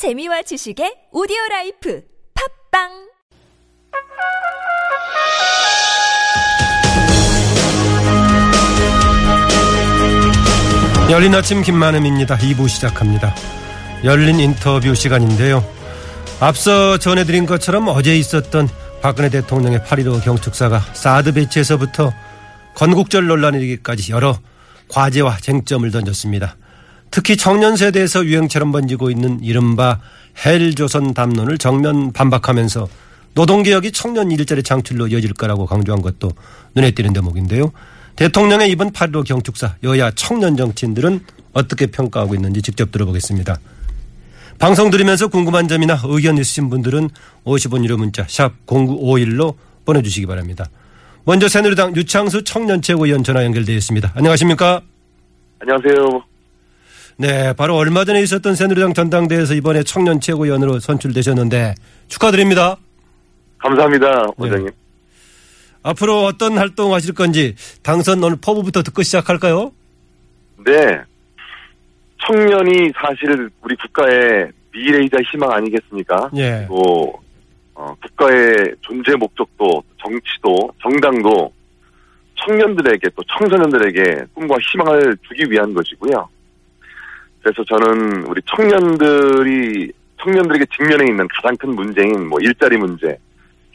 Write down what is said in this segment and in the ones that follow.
재미와 지식의 오디오 라이프 팟빵 열린 아침 김만흠입니다. 2부 시작합니다. 열린 인터뷰 시간인데요. 앞서 전해드린 것처럼 어제 있었던 박근혜 대통령의 8.15 경축사가 사드 배치에서부터 건국절 논란에 이르기까지 여러 과제와 쟁점을 던졌습니다. 특히 청년 세대에서 유행처럼 번지고 있는 이른바 헬조선 담론을 정면 반박하면서 노동개혁이 청년 일자리 창출로 이어질 거라고 강조한 것도 눈에 띄는 대목인데요. 대통령의 이번 8.15 경축사 여야 청년 정치인들은 어떻게 평가하고 있는지 직접 들어보겠습니다. 방송 들으면서 궁금한 점이나 의견 있으신 분들은 50원 유료 문자 샵 0951로 보내주시기 바랍니다. 먼저 새누리당 유창수 청년최고위원 전화 연결되어 있습니다. 안녕하십니까? 안녕하세요. 네, 바로 얼마 전에 있었던 새누리당 전당대회에서 이번에 청년 최고위원으로 선출되셨는데 축하드립니다. 감사합니다, 원장님. 네. 앞으로 어떤 활동 하실 건지 당선 오늘 포부부터 듣고 시작할까요? 네. 청년이 사실 우리 국가의 미래이자 희망 아니겠습니까? 예. 또 어, 국가의 존재 목적도 정치도 정당도 청년들에게 또 청소년들에게 꿈과 희망을 주기 위한 것이고요. 그래서 저는 우리 청년들이 청년들에게 직면해 있는 가장 큰 문제인 뭐 일자리 문제,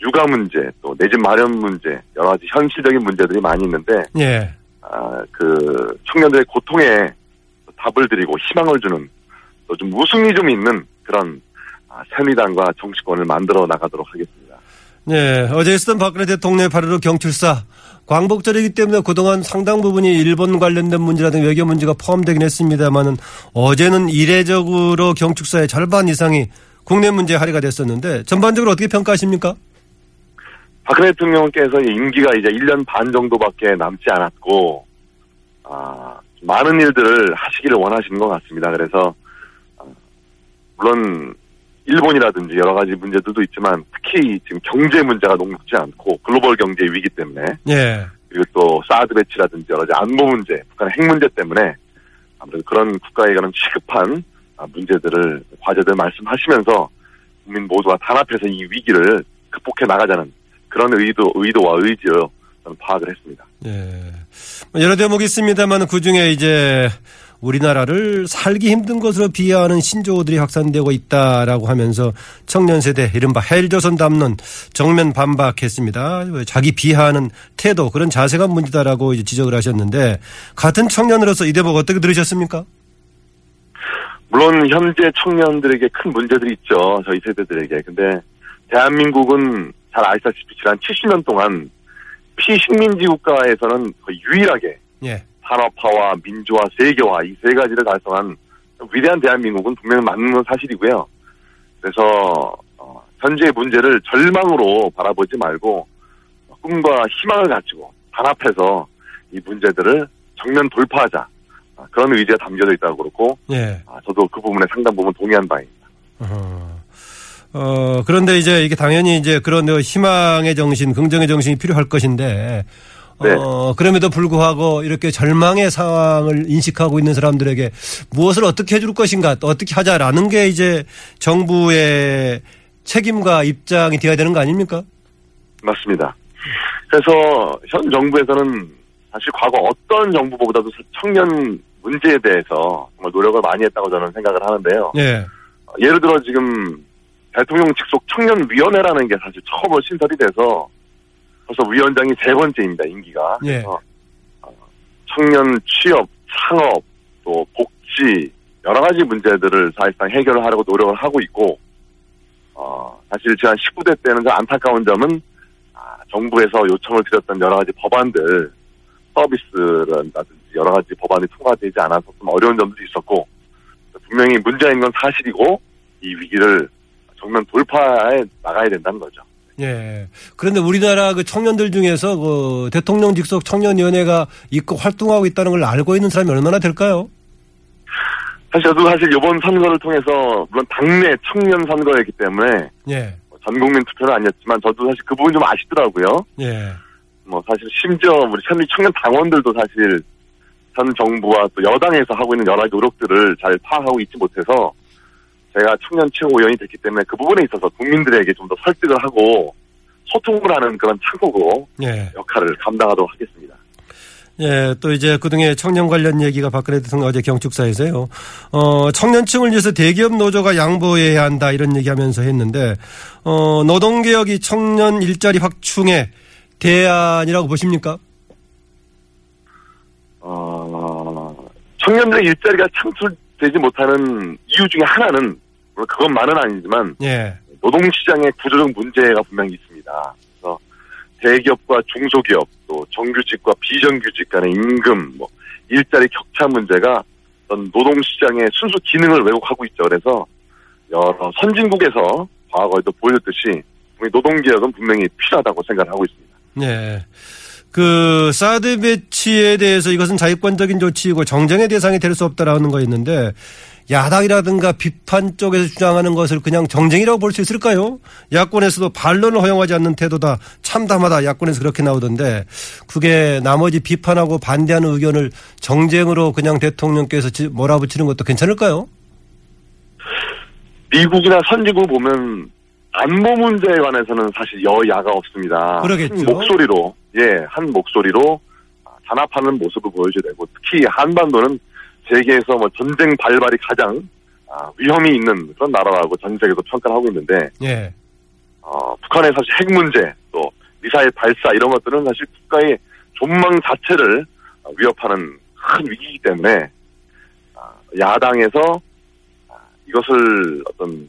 육아 문제, 또 내 집 마련 문제 여러 가지 현실적인 문제들이 많이 있는데 예. 아, 그 청년들의 고통에 답을 드리고 희망을 주는 또좀 웃음이 좀 있는 그런 아, 새누리당과 정치권을 만들어 나가도록 하겠습니다. 네, 어제 있었던 박근혜 대통령의 8.15 경출사 광복절이기 때문에 그동안 상당 부분이 일본 관련된 문제라든가 외교 문제가 포함되긴 했습니다만은 어제는 이례적으로 경축사의 절반 이상이 국내 문제에 할애가 됐었는데 전반적으로 어떻게 평가하십니까? 박근혜 대통령께서 임기가 이제 1년 반 정도밖에 남지 않았고, 아, 많은 일들을 하시기를 원하시는 것 같습니다. 그래서, 어, 물론, 일본이라든지 여러 가지 문제들도 있지만, 특히 지금 경제 문제가 녹록지 않고, 글로벌 경제 위기 때문에, 예. 그리고 또 사드 배치라든지 여러 가지 안보 문제, 북한의 핵 문제 때문에, 아무래도 그런 국가에 관한 시급한 아, 문제들을, 과제들 말씀하시면서, 국민 모두가 단합해서 이 위기를 극복해 나가자는 그런 의도, 의도와 의지를 저는 파악을 했습니다. 예. 여러 대목이 있습니다만 그 중에 이제 우리나라를 살기 힘든 것으로 비하하는 신조어들이 확산되고 있다라고 하면서 청년 세대 이른바 헬조선 담론 정면 반박했습니다. 자기 비하하는 태도 그런 자세가 문제다라고 지적을 하셨는데 같은 청년으로서 이 대목 어떻게 들으셨습니까? 물론 현재 청년들에게 큰 문제들이 있죠. 저희 세대들에게. 근데 대한민국은 잘 아시다시피 지난 70년 동안 피식민지 국가에서는 거의 유일하게 예. 산업화와 민주화, 세계화 이 세 가지를 달성한 위대한 대한민국은 분명히 맞는 사실이고요. 그래서 어, 현재의 문제를 절망으로 바라보지 말고 꿈과 희망을 가지고 단합해서 이 문제들을 정면 돌파하자 아, 그런 의지가 담겨져 있다고 그렇고 예. 아, 저도 그 부분에 상당 부분 동의한 바입니다. 어. 어, 그런데 이제 이게 당연히 이제 그런 희망의 정신, 긍정의 정신이 필요할 것인데, 네. 어, 그럼에도 불구하고 이렇게 절망의 상황을 인식하고 있는 사람들에게 무엇을 어떻게 해줄 것인가, 어떻게 하자라는 게 이제 정부의 책임과 입장이 되어야 되는 거 아닙니까? 맞습니다. 그래서 현 정부에서는 사실 과거 어떤 정부보다도 청년 문제에 대해서 정말 노력을 많이 했다고 저는 생각을 하는데요. 예. 예를 들어 지금 대통령 직속 청년위원회라는 게 사실 처음으로 신설이 돼서 벌써 위원장이 세 번째입니다, 임기가. 예. 그래서 청년 취업, 창업, 또 복지, 여러 가지 문제들을 사실상 해결을 하려고 노력을 하고 있고, 어, 사실 지난 19대 때는 좀 안타까운 점은, 아, 정부에서 요청을 드렸던 여러 가지 법안들, 서비스라든지 여러 가지 법안이 통과되지 않아서 좀 어려운 점도 있었고, 분명히 문제인 건 사실이고, 이 위기를 정면 돌파해 나가야 된다는 거죠. 예. 그런데 우리나라 그 청년들 중에서 그 대통령 직속 청년위원회가 있고 활동하고 있다는 걸 알고 있는 사람이 얼마나 될까요? 사실 저도 사실 이번 선거를 통해서 물론 당내 청년 선거였기 때문에 예. 전 국민 투표는 아니었지만 저도 사실 그 부분 좀 아쉽더라고요. 예. 뭐 사실 심지어 우리 현미 청년 당원들도 사실 현 정부와 또 여당에서 하고 있는 여러 가지 노력들을 잘 파악하고 있지 못해서 제가 청년 최고위원이 됐기 때문에 그 부분에 있어서 국민들에게 좀 더 설득을 하고 소통을 하는 그런 창구고 예. 역할을 감당하도록 하겠습니다. 예, 또 이제 그동안 청년 관련 얘기가 박근혜 대통령 어제 경축사에서요. 어, 청년층을 위해서 대기업 노조가 양보해야 한다 이런 얘기 하면서 했는데, 어, 노동개혁이 청년 일자리 확충의 대안이라고 보십니까? 어, 청년들의 일자리가 창출되지 못하는 이유 중에 하나는 물론 그것만은 아니지만 예. 노동시장의 구조적 문제가 분명히 있습니다. 그래서 대기업과 중소기업 또 정규직과 비정규직 간의 임금 뭐 일자리 격차 문제가 어떤 노동시장의 순수 기능을 왜곡하고 있죠. 그래서 여러 선진국에서 과거에도 보여줬듯이 노동개혁은 분명히 필요하다고 생각을 하고 있습니다. 예. 그 사드 배치에 대해서 이것은 자유권적인 조치이고 정쟁의 대상이 될 수 없다라는 거였는데 야당이라든가 비판 쪽에서 주장하는 것을 그냥 정쟁이라고 볼 수 있을까요? 야권에서도 반론을 허용하지 않는 태도다 참담하다 야권에서 그렇게 나오던데 그게 나머지 비판하고 반대하는 의견을 정쟁으로 그냥 대통령께서 지- 몰아붙이는 것도 괜찮을까요? 미국이나 선진국 보면 안보 문제에 관해서는 사실 여야가 없습니다. 그러겠죠. 한 목소리로 예, 한 목소리로 단합하는 모습을 보여줘야 되고 특히 한반도는 세계에서 뭐 전쟁 발발이 가장 아, 위험이 있는 그런 나라라고 전 세계도 평가를 하고 있는데 예. 어, 북한의 사실 핵 문제 또 미사일 발사 이런 것들은 사실 국가의 존망 자체를 어, 위협하는 큰 위기이기 때문에 아, 야당에서 아, 이것을 어떤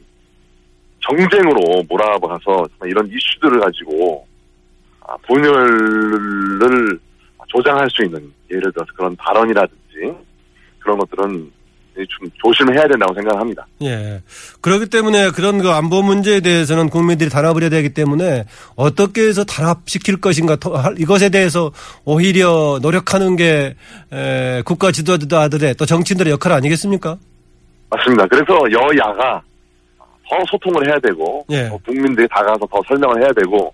정쟁으로 몰아가서 이런 이슈들을 가지고 아, 분열을 조장할 수 있는 예를 들어서 그런 발언이라든지 그런 것들은 좀 조심해야 된다고 생각합니다. 예. 그렇기 때문에 그런 그 안보 문제에 대해서는 국민들이 단합을 해야 되기 때문에 어떻게 해서 단합시킬 것인가 이것에 대해서 오히려 노력하는 게 에, 국가 지도자들의 또 정치인들의 역할 아니겠습니까? 맞습니다. 그래서 여야가 더 소통을 해야 되고 예. 더 국민들이 다가가서 더 설명을 해야 되고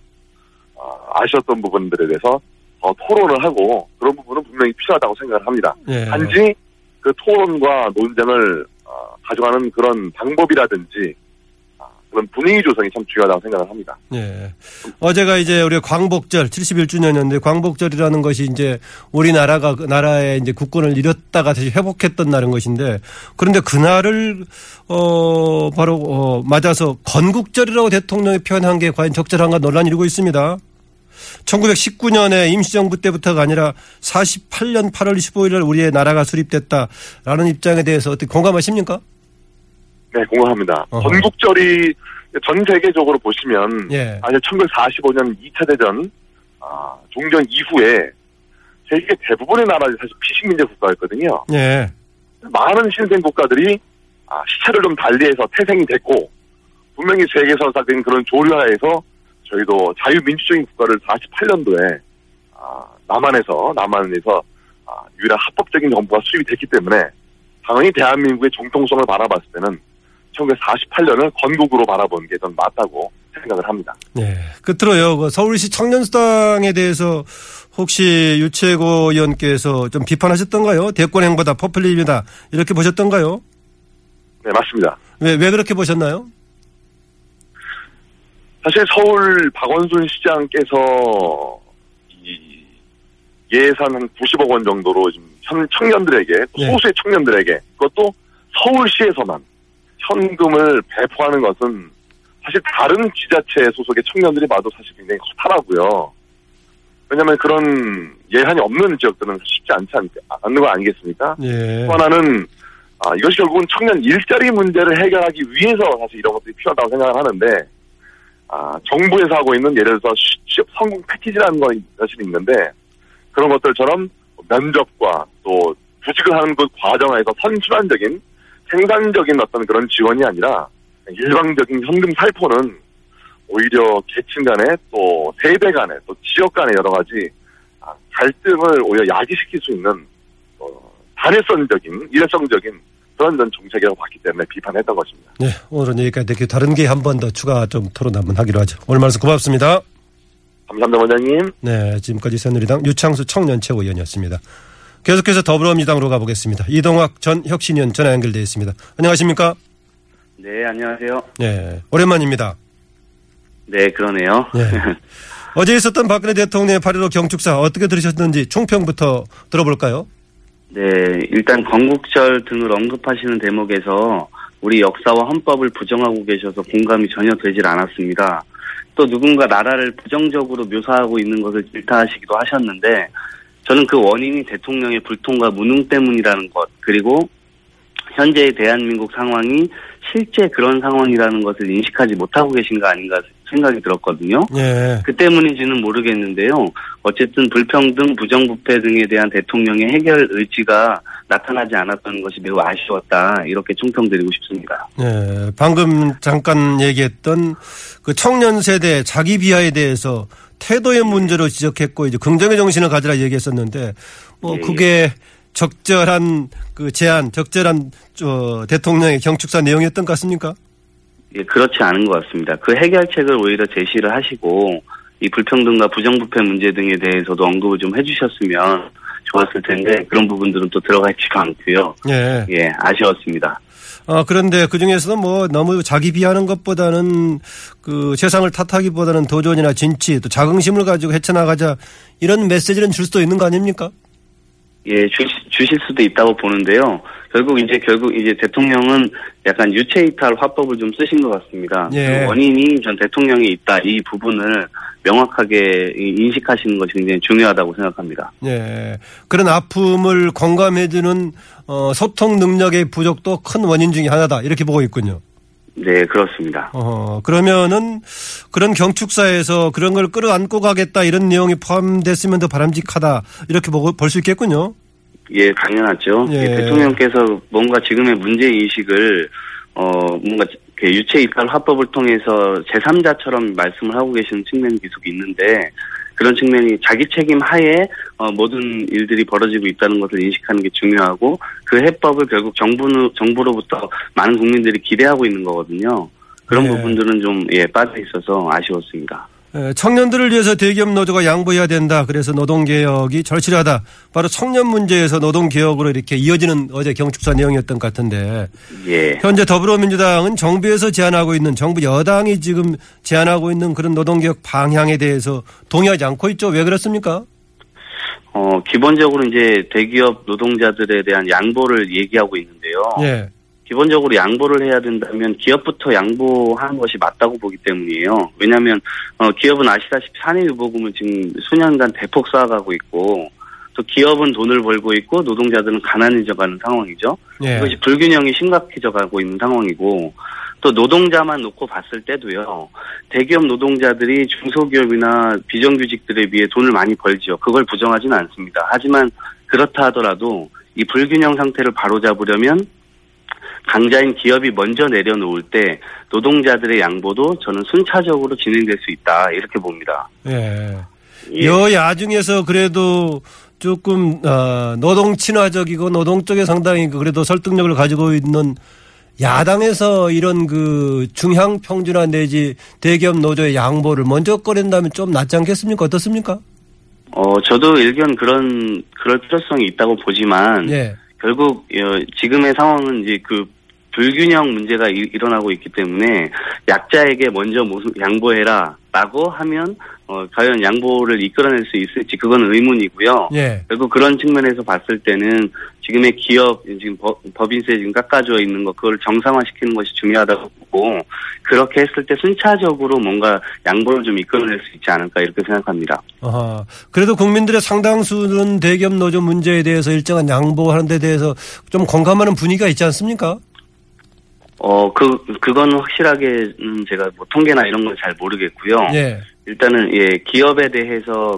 어, 아쉬웠던 부분들에 대해서 더 토론을 하고 그런 부분은 분명히 필요하다고 생각을 합니다. 예. 단지 그 토론과 논쟁을 어, 가져가는 그런 방법이라든지 아, 그런 분위기 조성이 참 중요하다고 생각을 합니다. 예. 어제가 이제 우리 광복절 71주년이었는데 광복절이라는 것이 이제 우리나라가 그 나라의 이제 국권을 잃었다가 다시 회복했던 날인 것인데 그런데 그날을 어 바로 어 맞아서 건국절이라고 대통령이 표현한 게 과연 적절한가 논란이 일고 있습니다. 1919년에 임시정부 때부터가 아니라 48년 8월 15일 우리의 나라가 수립됐다라는 입장에 대해서 어떻게 공감하십니까? 네, 공감합니다. 어허. 건국절이 전 세계적으로 보시면 예. 사실 1945년 2차 대전 아, 종전 이후에 세계 대부분의 나라들이 사실 피식민제 국가였거든요. 예. 많은 신생 국가들이 아, 시차를 좀 달리해서 태생이 됐고 분명히 세계에서 된 그런 조류하에서 저희도 자유민주적인 국가를 48년도에 아, 남한에서 남한에서 아, 유일한 합법적인 정부가 수립이 됐기 때문에 당연히 대한민국의 정통성을 바라봤을 때는 1948년을 건국으로 바라보는 게 전 맞다고 생각을 합니다. 예. 끝으로요, 그 서울시 청년수당에 대해서 혹시 유채고 의원께서 좀 비판하셨던가요? 대권 행보다 포퓰리즘이다. 이렇게 보셨던가요? 네, 맞습니다. 왜, 왜 그렇게 보셨나요? 사실 서울 박원순 시장께서 이 예산 한 90억 원 정도로 지금 청- 청년들에게 예. 소수의 청년들에게 그것도 서울시에서만 현금을 배포하는 것은 사실 다른 지자체 소속의 청년들이 봐도 사실 굉장히 허탈하고요. 왜냐하면 그런 예산이 없는 지역들은 쉽지 않지 않, 않는 거 아니겠습니까? 예. 또 하나는 아, 이것이 결국은 청년 일자리 문제를 해결하기 위해서 사실 이런 것들이 필요하다고 생각을 하는데 아, 정부에서 하고 있는 예를 들어서 취업 성공 패키지라는 거 사실 있는데 그런 것들처럼 면접과 또 구직을 하는 그 과정에서 선순환적인 생산적인 어떤 그런 지원이 아니라 일방적인 현금 살포는 오히려 계층 간에 또 세대 간에 또 지역 간에 여러 가지 아, 갈등을 오히려 야기시킬 수 있는 어, 단회성적인 일회성적인 그런 전 정책이라고 봤기 때문에 비판했던 것입니다. 네. 오늘은 여기까지 이렇게 다른 게 한 번 더 추가 좀 토론 한번 하기로 하죠. 오늘 말씀 고맙습니다. 감사합니다, 원장님. 네. 지금까지 새누리당 유창수 청년 최고위원이었습니다. 계속해서 더불어민주당으로 가보겠습니다. 이동학 전 혁신위원 전화 연결되어 있습니다. 안녕하십니까? 네, 안녕하세요. 네, 오랜만입니다. 네, 그러네요. 네. 어제 있었던 박근혜 대통령의 8.15 경축사 어떻게 들으셨는지 총평부터 들어볼까요? 네, 일단 건국절 등을 언급하시는 대목에서 우리 역사와 헌법을 부정하고 계셔서 공감이 전혀 되질 않았습니다. 또 누군가 나라를 부정적으로 묘사하고 있는 것을 질타하시기도 하셨는데 저는 그 원인이 대통령의 불통과 무능 때문이라는 것 그리고 현재의 대한민국 상황이 실제 그런 상황이라는 것을 인식하지 못하고 계신 거 아닌가 생각이 들었거든요. 예. 그 때문인지는 모르겠는데요. 어쨌든 불평등, 부정부패 등에 대한 대통령의 해결 의지가 나타나지 않았던 것이 매우 아쉬웠다. 이렇게 총평드리고 싶습니다. 예. 방금 잠깐 얘기했던 그 청년 세대 자기 비하에 대해서 태도의 문제로 지적했고 이제 긍정의 정신을 가지라 얘기했었는데 뭐 예, 그게 적절한 그 제안, 적절한 저 대통령의 경축사 내용이었던 것 같습니까? 예, 그렇지 않은 것 같습니다. 그 해결책을 오히려 제시를 하시고 이 불평등과 부정부패 문제 등에 대해서도 언급을 좀 해주셨으면 좋았을 텐데 그런 부분들은 또 들어가 있지가 않고요. 예. 예, 아쉬웠습니다. 어, 그런데 그 중에서도 뭐 너무 자기 비하는 것보다는 그 세상을 탓하기보다는 도전이나 진치 또 자긍심을 가지고 헤쳐나가자 이런 메시지는 줄 수도 있는 거 아닙니까? 예, 주, 주실 수도 있다고 보는데요. 결국 이제 결국 이제 대통령은 약간 유체 이탈 화법을 좀 쓰신 것 같습니다. 예. 그 원인이 전 대통령이 있다 이 부분을 명확하게 이- 인식하시는 것이 굉장히 중요하다고 생각합니다. 예. 그런 아픔을 공감해주는 어, 소통 능력의 부족도 큰 원인 중에 하나다 이렇게 보고 있군요. 네, 그렇습니다. 어, 그러면은 그런 경축사에서 그런 걸 끌어안고 가겠다 이런 내용이 포함됐으면 더 바람직하다 이렇게 볼수 있겠군요. 예, 당연하죠. 예. 예, 대통령께서 뭔가 지금의 문제 인식을 어 뭔가 유체 이탈 화법을 통해서 제3자처럼 말씀을 하고 계시는 측면이 계속 있는데 그런 측면이 자기 책임 하에 어, 모든 일들이 벌어지고 있다는 것을 인식하는 게 중요하고 그 해법을 결국 정부 정부로부터 많은 국민들이 기대하고 있는 거거든요. 그런 예. 부분들은 좀 예, 빠져 있어서 아쉬웠습니다. 예, 청년들을 위해서 대기업 노조가 양보해야 된다. 그래서 노동개혁이 절실하다. 바로 청년 문제에서 노동개혁으로 이렇게 이어지는 어제 경축사 내용이었던 것 같은데 예. 현재 더불어민주당은 정부에서 제안하고 있는 정부 여당이 지금 제안하고 있는 그런 노동개혁 방향에 대해서 동의하지 않고 있죠. 왜 그렇습니까? 어, 기본적으로 이제 대기업 노동자들에 대한 양보를 얘기하고 있는데요. 예. 기본적으로 양보를 해야 된다면 기업부터 양보하는 것이 맞다고 보기 때문이에요. 왜냐하면 어, 기업은 아시다시피 산해유보금을 지금 수년간 대폭 쌓아가고 있고 또 기업은 돈을 벌고 있고 노동자들은 가난해져가는 상황이죠. 예. 이것이 불균형이 심각해져가고 있는 상황이고 또 노동자만 놓고 봤을 때도요. 대기업 노동자들이 중소기업이나 비정규직들에 비해 돈을 많이 벌지요. 그걸 부정하지는 않습니다. 하지만 그렇다 하더라도 이 불균형 상태를 바로잡으려면 강자인 기업이 먼저 내려놓을 때 노동자들의 양보도 저는 순차적으로 진행될 수 있다 이렇게 봅니다. 예. 예. 여야 중에서 그래도 조금 어, 노동 친화적이고 노동 쪽에 상당히 그 그래도 설득력을 가지고 있는 야당에서 이런 그 중향 평준화 내지 대기업 노조의 양보를 먼저 꺼낸다면 좀 낫지 않겠습니까? 어떻습니까? 어 저도 일견 그런 그럴 필요성이 있다고 보지만 예. 결국 어, 지금의 상황은 이제 그 불균형 문제가 일, 일어나고 있기 때문에 약자에게 먼저 양보해라라고 하면 어, 과연 양보를 이끌어낼 수 있을지 그건 의문이고요. 예. 결국 그런 측면에서 봤을 때는 지금의 기업 지금 법, 법인세 지금 깎아줘 있는 거 그걸 정상화시키는 것이 중요하다고 보고 그렇게 했을 때 순차적으로 뭔가 양보를 좀 이끌어낼 수 있지 않을까 이렇게 생각합니다. 아하. 그래도 국민들의 상당수는 대기업 노조 문제에 대해서 일정한 양보하는 데 대해서 좀 공감하는 분위기가 있지 않습니까? 어, 그, 그건 확실하게 는 제가 뭐 통계나 이런 건 잘 모르겠고요. 예. 일단은, 예, 기업에 대해서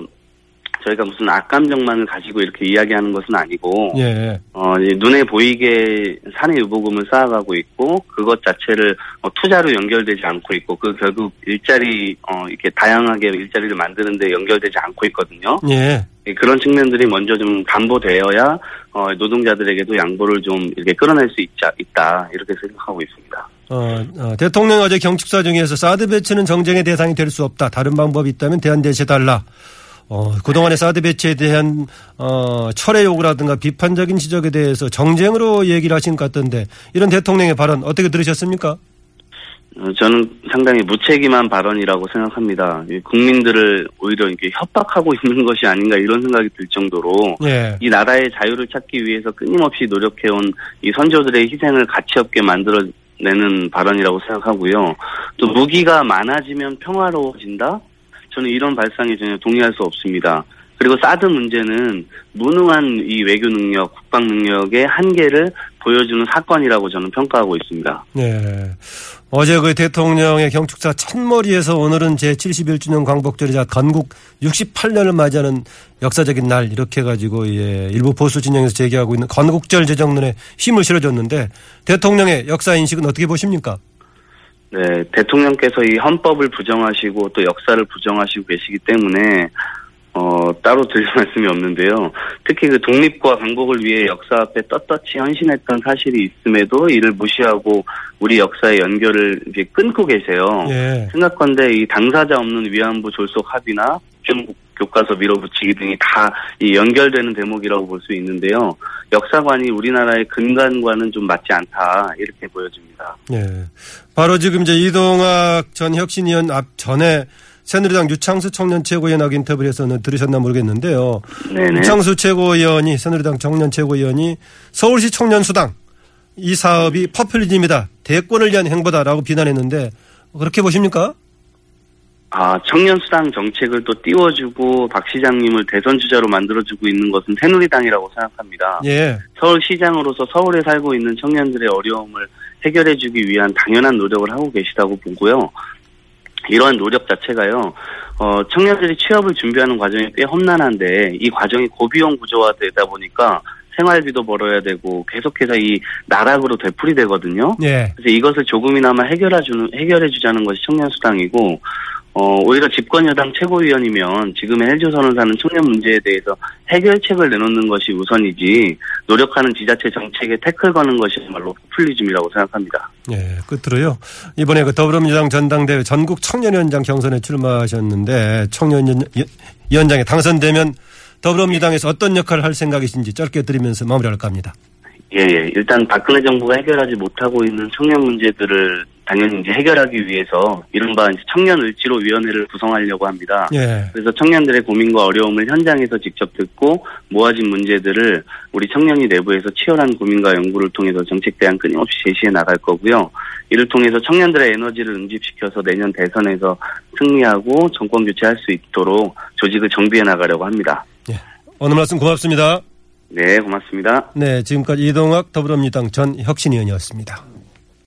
저희가 무슨 악감정만을 가지고 이렇게 이야기하는 것은 아니고, 예. 어, 눈에 보이게 사내 유보금을 쌓아가고 있고, 그것 자체를 어, 투자로 연결되지 않고 있고, 그 결국 일자리, 어, 이렇게 다양하게 일자리를 만드는데 연결되지 않고 있거든요. 예. 예, 그런 측면들이 먼저 좀 담보되어야, 어, 노동자들에게도 양보를 좀 이렇게 끌어낼 수 있자, 있다, 이렇게 생각하고 있습니다. 어, 어, 대통령 어제 경축사 중에서 사드 배치는 정쟁의 대상이 될 수 없다. 다른 방법이 있다면 대안 제시해달라. 어, 그동안의 사드 배치에 대한 어, 철회 요구라든가 비판적인 지적에 대해서 정쟁으로 얘기를 하신 것 같던데 이런 대통령의 발언 어떻게 들으셨습니까? 어, 저는 상당히 무책임한 발언이라고 생각합니다. 이 국민들을 오히려 이렇게 협박하고 있는 것이 아닌가 이런 생각이 들 정도로 예. 이 나라의 자유를 찾기 위해서 끊임없이 노력해온 이 선조들의 희생을 가치 없게 만들어내는 발언이라고 생각하고요. 또 무기가 많아지면 평화로워진다? 저는 이런 발상에 전혀 동의할 수 없습니다. 그리고 사드 문제는 무능한 이 외교 능력, 국방 능력의 한계를 보여주는 사건이라고 저는 평가하고 있습니다. 예. 어제 그 대통령의 경축사 첫머리에서 오늘은 제 71주년 광복절이자 건국 68년을 맞이하는 역사적인 날 이렇게 해가지고 예, 일부 보수 진영에서 제기하고 있는 건국절 제정론에 힘을 실어줬는데 대통령의 역사 인식은 어떻게 보십니까? 네, 대통령께서 이 헌법을 부정하시고 또 역사를 부정하시고 계시기 때문에 어, 따로 드릴 말씀이 없는데요. 특히 그 독립과 강복을 위해 역사 앞에 떳떳이 헌신했던 사실이 있음에도 이를 무시하고 우리 역사의 연결을 이제 끊고 계세요. 예. 생각건데 이 당사자 없는 위안부 졸속 합의나 중국 교과서 밀어붙이기 등이 다 이 연결되는 대목이라고 볼 수 있는데요. 역사관이 우리나라의 근간과는 좀 맞지 않다 이렇게 보여집니다. 예. 바로 지금 이제 이동학 전 혁신위원 앞 전에 새누리당 유창수 청년 최고위원하고 인터뷰를 해서 들으셨나 모르겠는데요. 네네. 유창수 최고위원이 새누리당 청년 최고위원이 서울시 청년수당 이 사업이 퍼퓰리즘이다. 대권을 위한 행보다라고 비난했는데 그렇게 보십니까? 아, 청년수당 정책을 또 띄워주고 박 시장님을 대선 주자로 만들어주고 있는 것은 새누리당이라고 생각합니다. 예. 서울시장으로서 서울에 살고 있는 청년들의 어려움을 해결해주기 위한 당연한 노력을 하고 계시다고 보고요. 이러한 노력 자체가요, 어, 청년들이 취업을 준비하는 과정이 꽤 험난한데, 이 과정이 고비용 구조화 되다 보니까 생활비도 벌어야 되고, 계속해서 이 나락으로 되풀이 되거든요. 예. 그래서 이것을 조금이나마 해결해 주는, 해결해 주자는 것이 청년 수당이고, 어, 오히려 집권여당 최고위원이면 지금의 헬조선을 사는 청년 문제에 대해서 해결책을 내놓는 것이 우선이지, 노력하는 지자체 정책에 태클 거는 것이야말로 포퓰리즘이라고 생각합니다. 예. 끝으로요. 이번에 그 더불어민주당 전당대회 전국 청년위원장 경선에 출마하셨는데 청년위원장에 당선되면 더불어민주당에서 어떤 역할을 할 생각이신지 짧게 드리면서 마무리할까 합니다. 예, 예. 일단 박근혜 정부가 해결하지 못하고 있는 청년 문제들을 당연히 이제 해결하기 위해서 이른바 이제 청년 을지로 위원회를 구성하려고 합니다. 예. 그래서 청년들의 고민과 어려움을 현장에서 직접 듣고 모아진 문제들을 우리 청년이 내부에서 치열한 고민과 연구를 통해서 정책 대안 끊임없이 제시해 나갈 거고요. 이를 통해서 청년들의 에너지를 응집시켜서 내년 대선에서 승리하고 정권 교체할 수 있도록 조직을 정비해 나가려고 합니다. 오늘 말씀 고맙습니다. 네, 고맙습니다. 네. 지금까지 이동학 더불어민주당 전 혁신위원이었습니다.